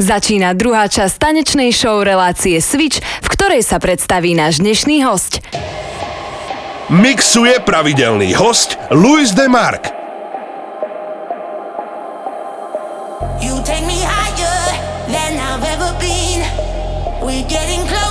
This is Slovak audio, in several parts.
Začína druhá časť tanečnej show relácie Switch, v ktorej sa predstaví náš dnešný host. Mixuje pravidelný host Luis de Mark. You take me higher than I've ever been. We're getting closer,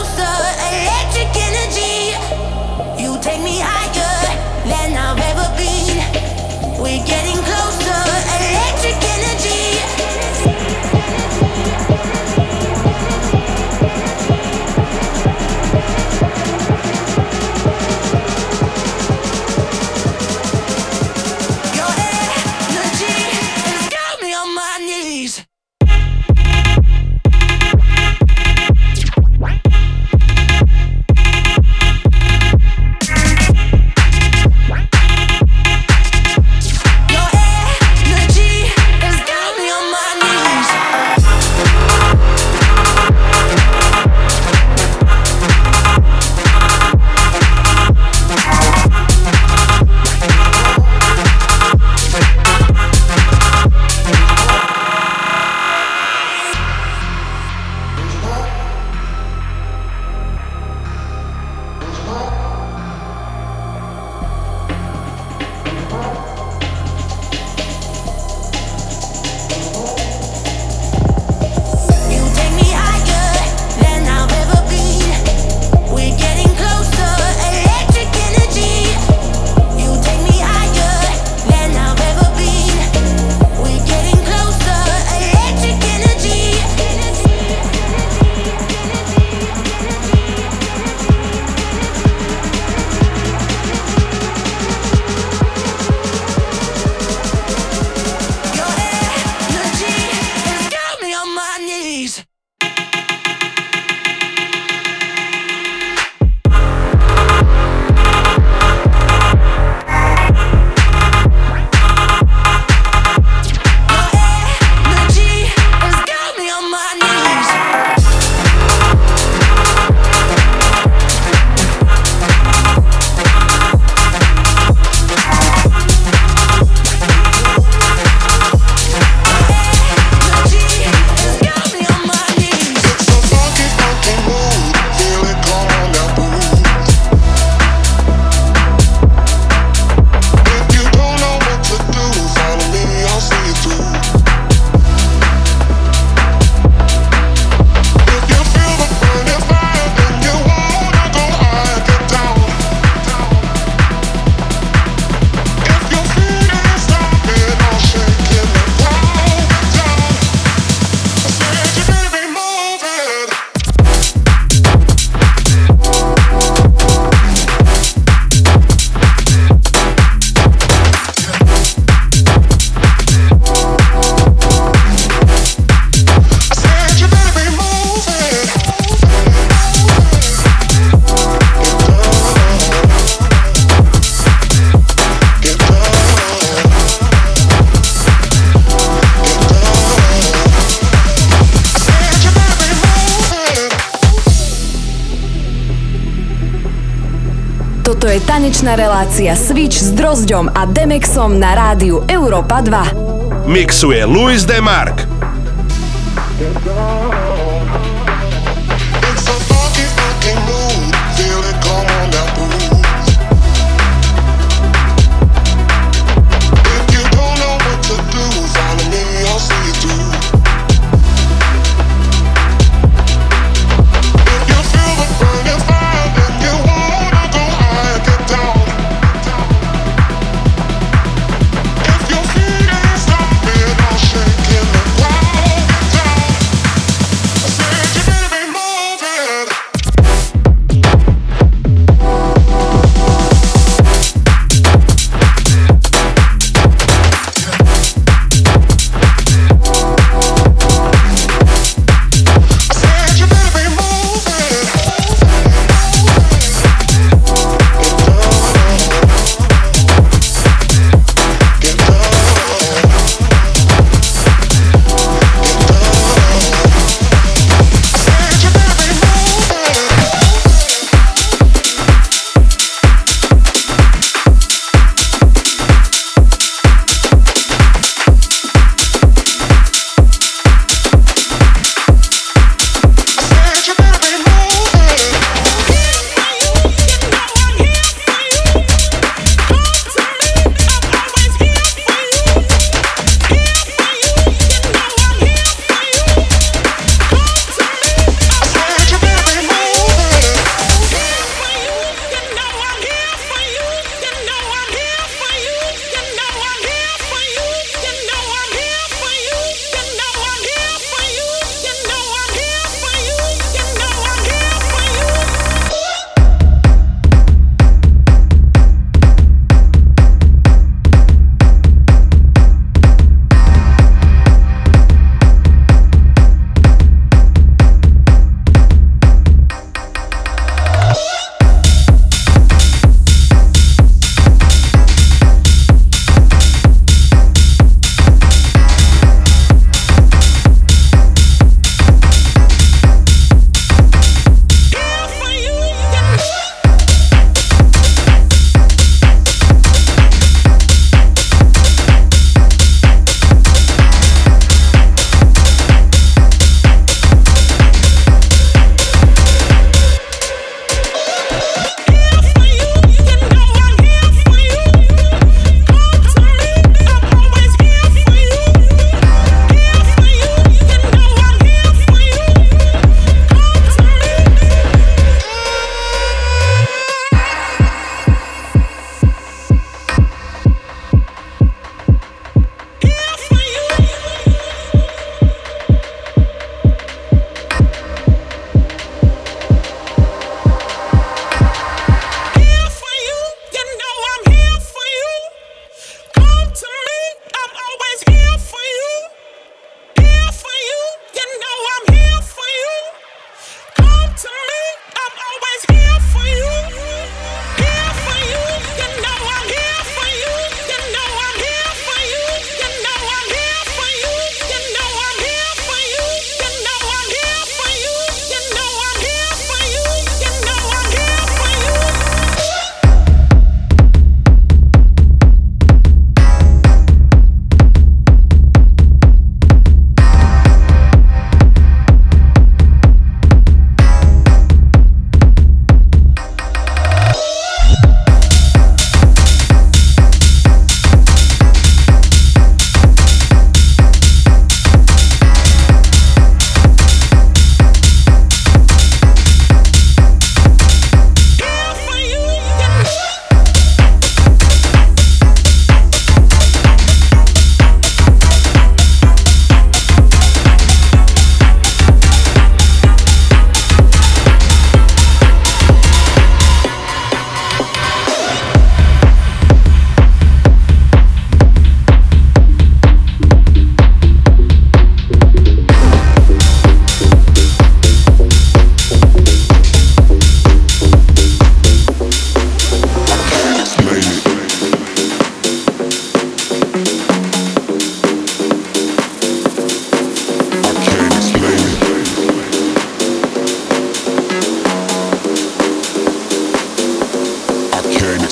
tanečná relácia Switch s Drozďom a Demexom na rádiu Europa 2. Mixuje Luis Demark.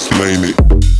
explain it.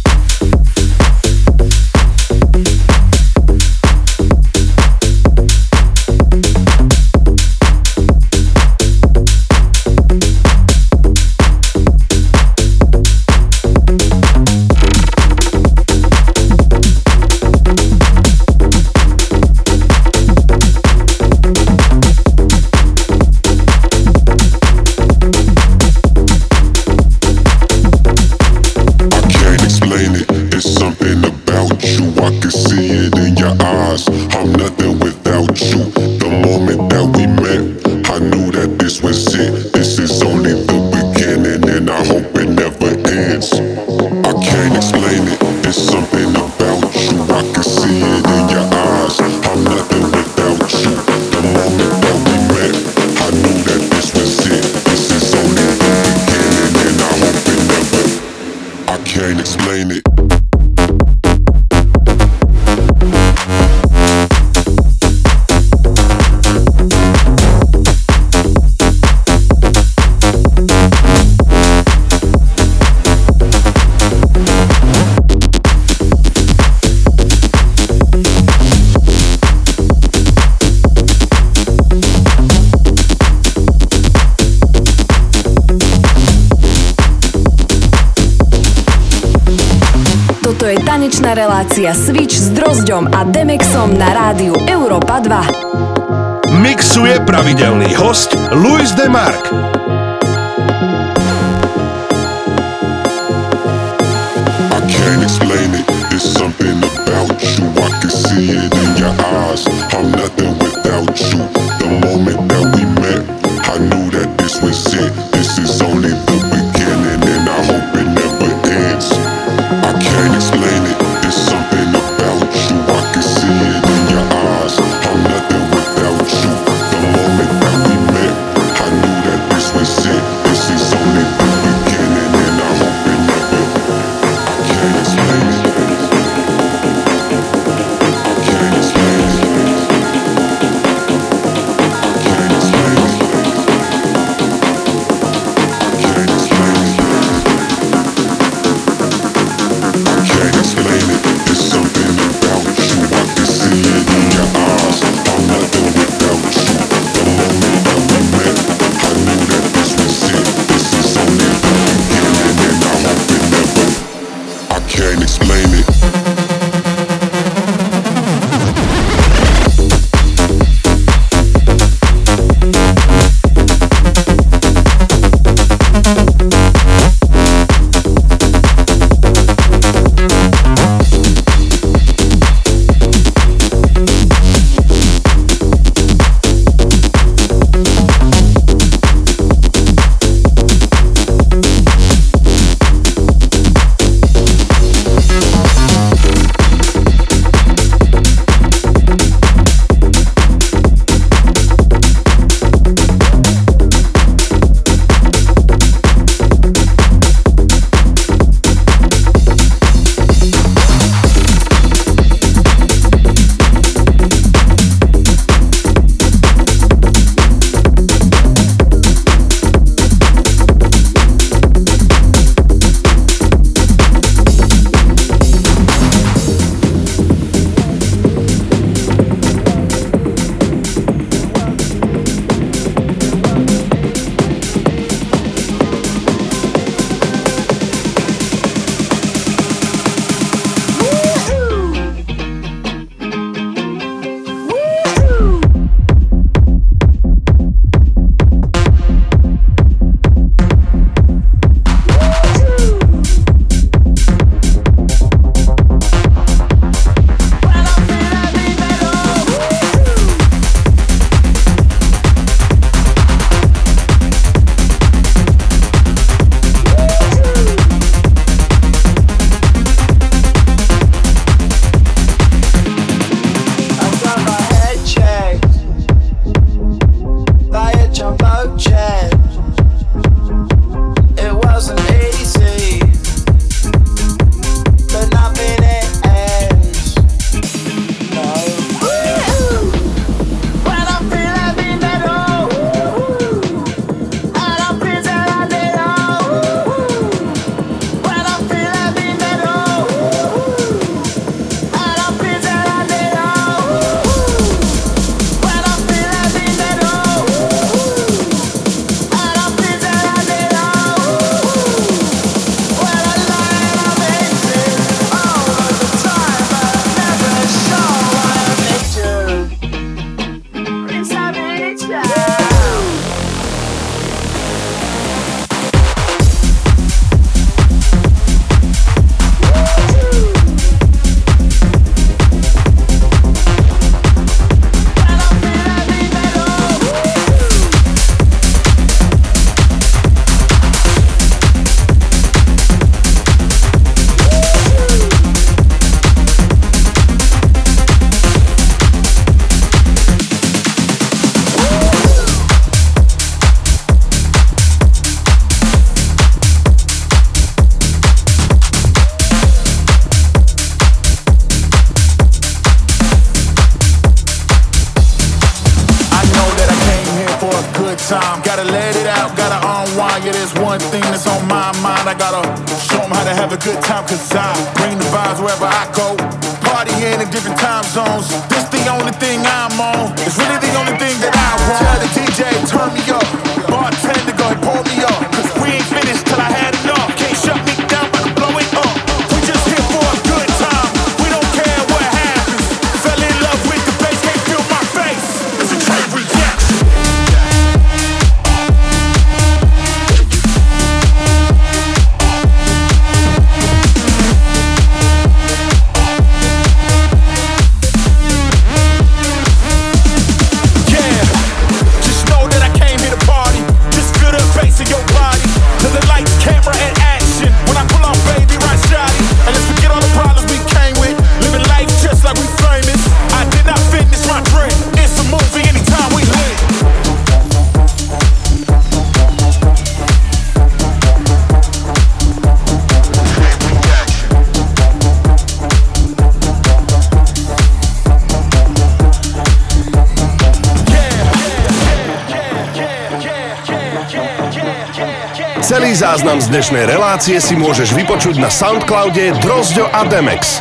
explain it. sobotná relácia Switch s Drozdom a Demexom na rádiu Europa 2. Mixuje pravidelný host Luis De Demark. dnešnej relácie si môžeš vypočuť na Soundcloude Drozďo a Demex.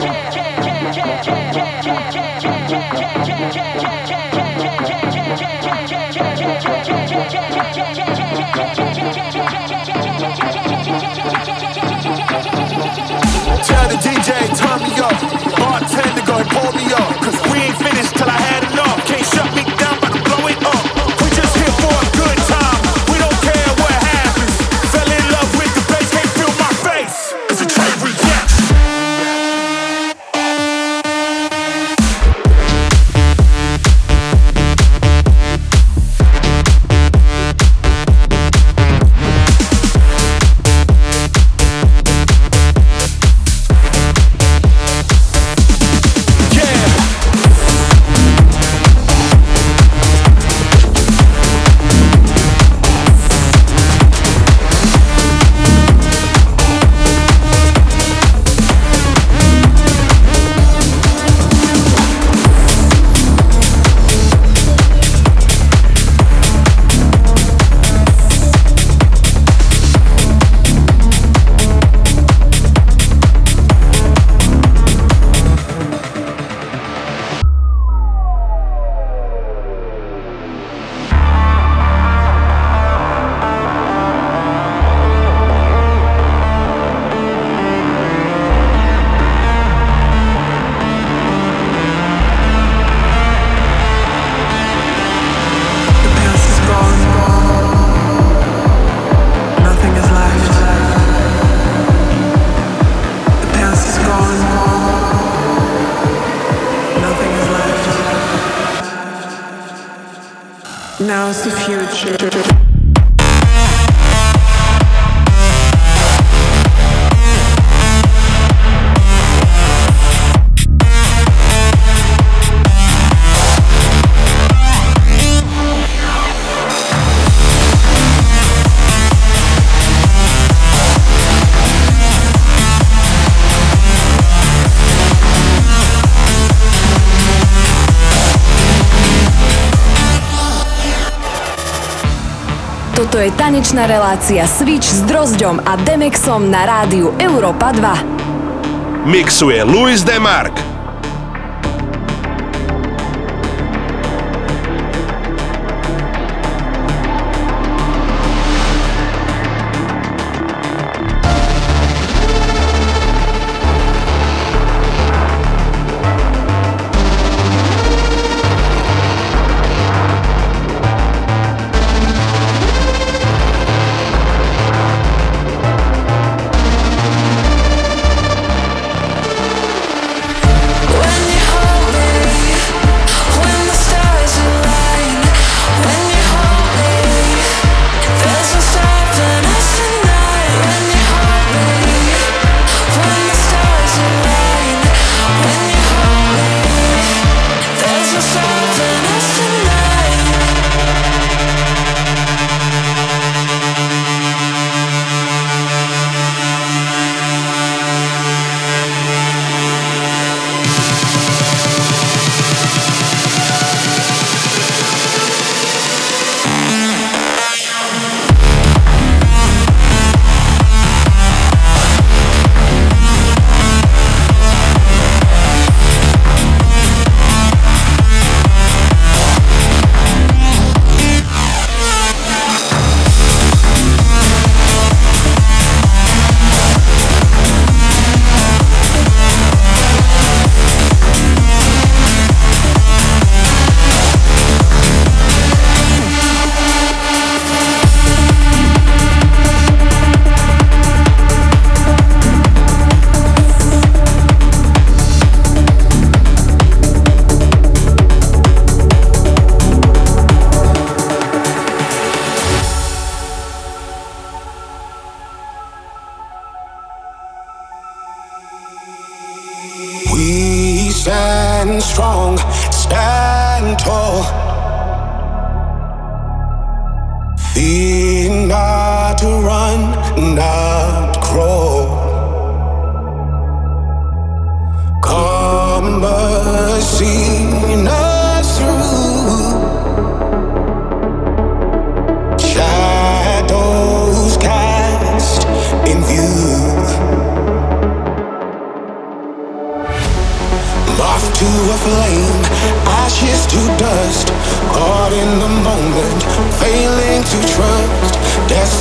tanečná relácia Switch s Drozďom a Demexom na rádiu Europa 2. Mixuje Luis Demark.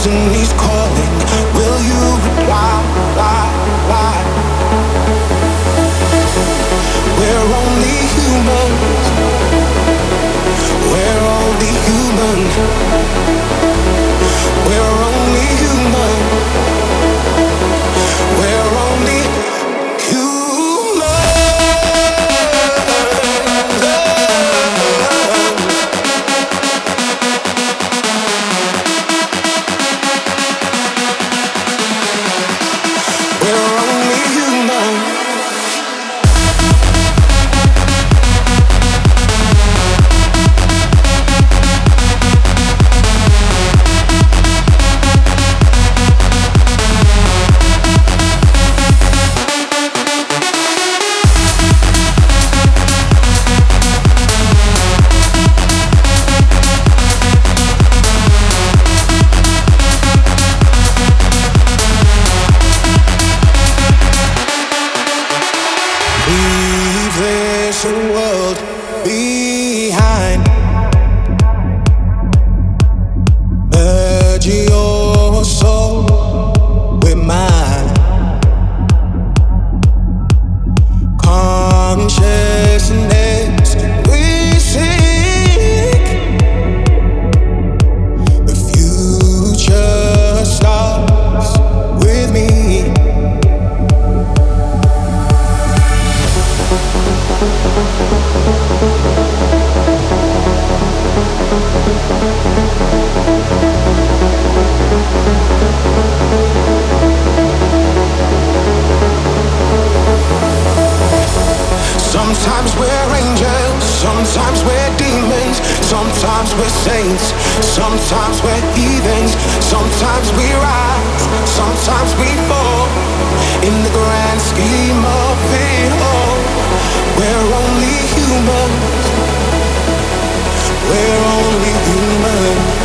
in these Sometimes we're angels, sometimes we're demons, sometimes we're saints, sometimes we're heathens, sometimes we rise, sometimes we fall. In the grand scheme of it all, we're only human. We're only human.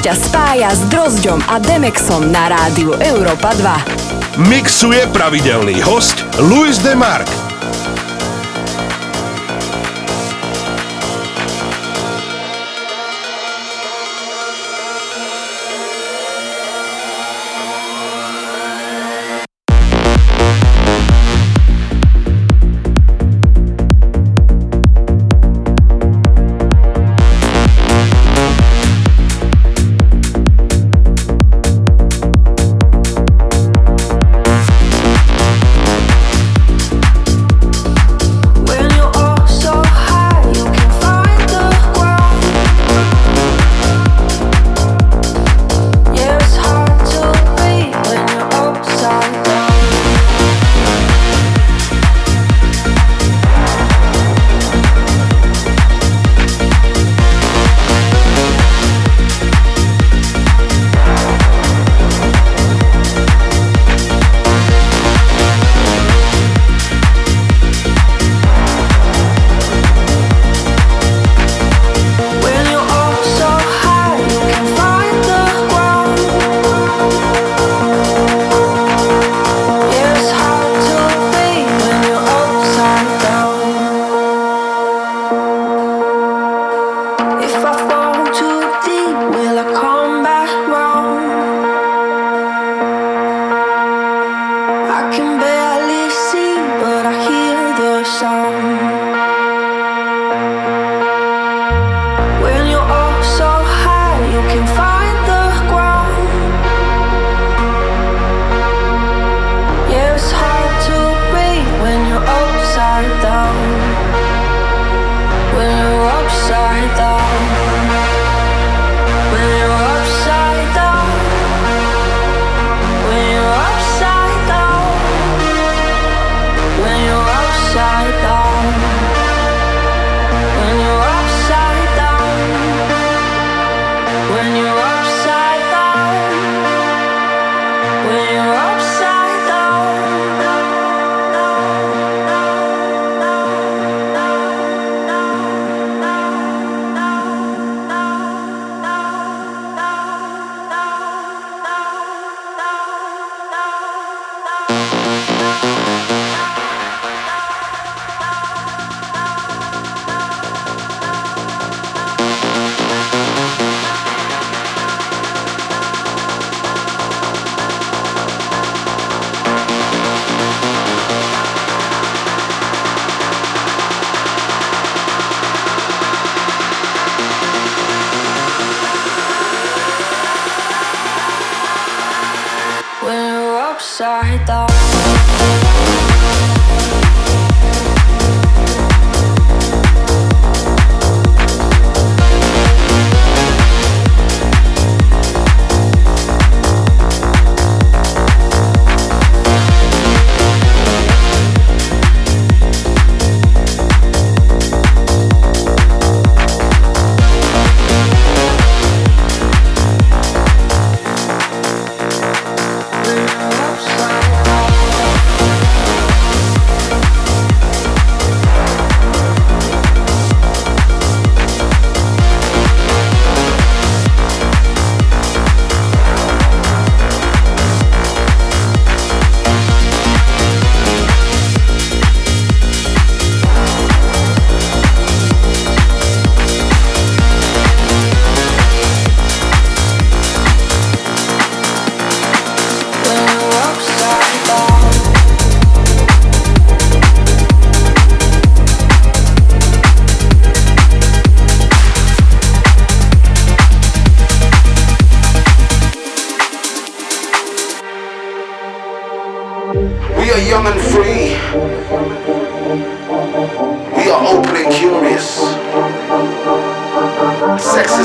Ťa spája s Drozďom a Demexom na rádiu Európa 2. Mixuje pravidelný host Luis de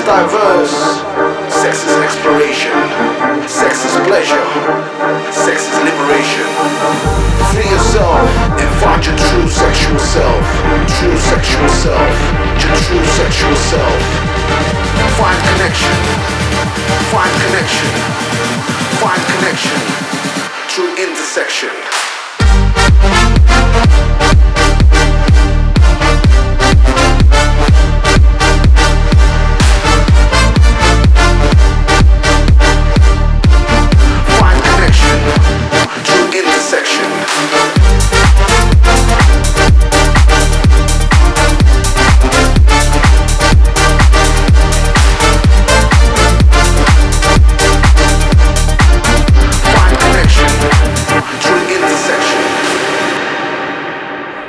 diverse. Sex is exploration. Sex is pleasure. Sex is liberation. Free yourself and find your true sexual self. True sexual self. Your true sexual self. Find connection. Find connection. Find connection. True intersection.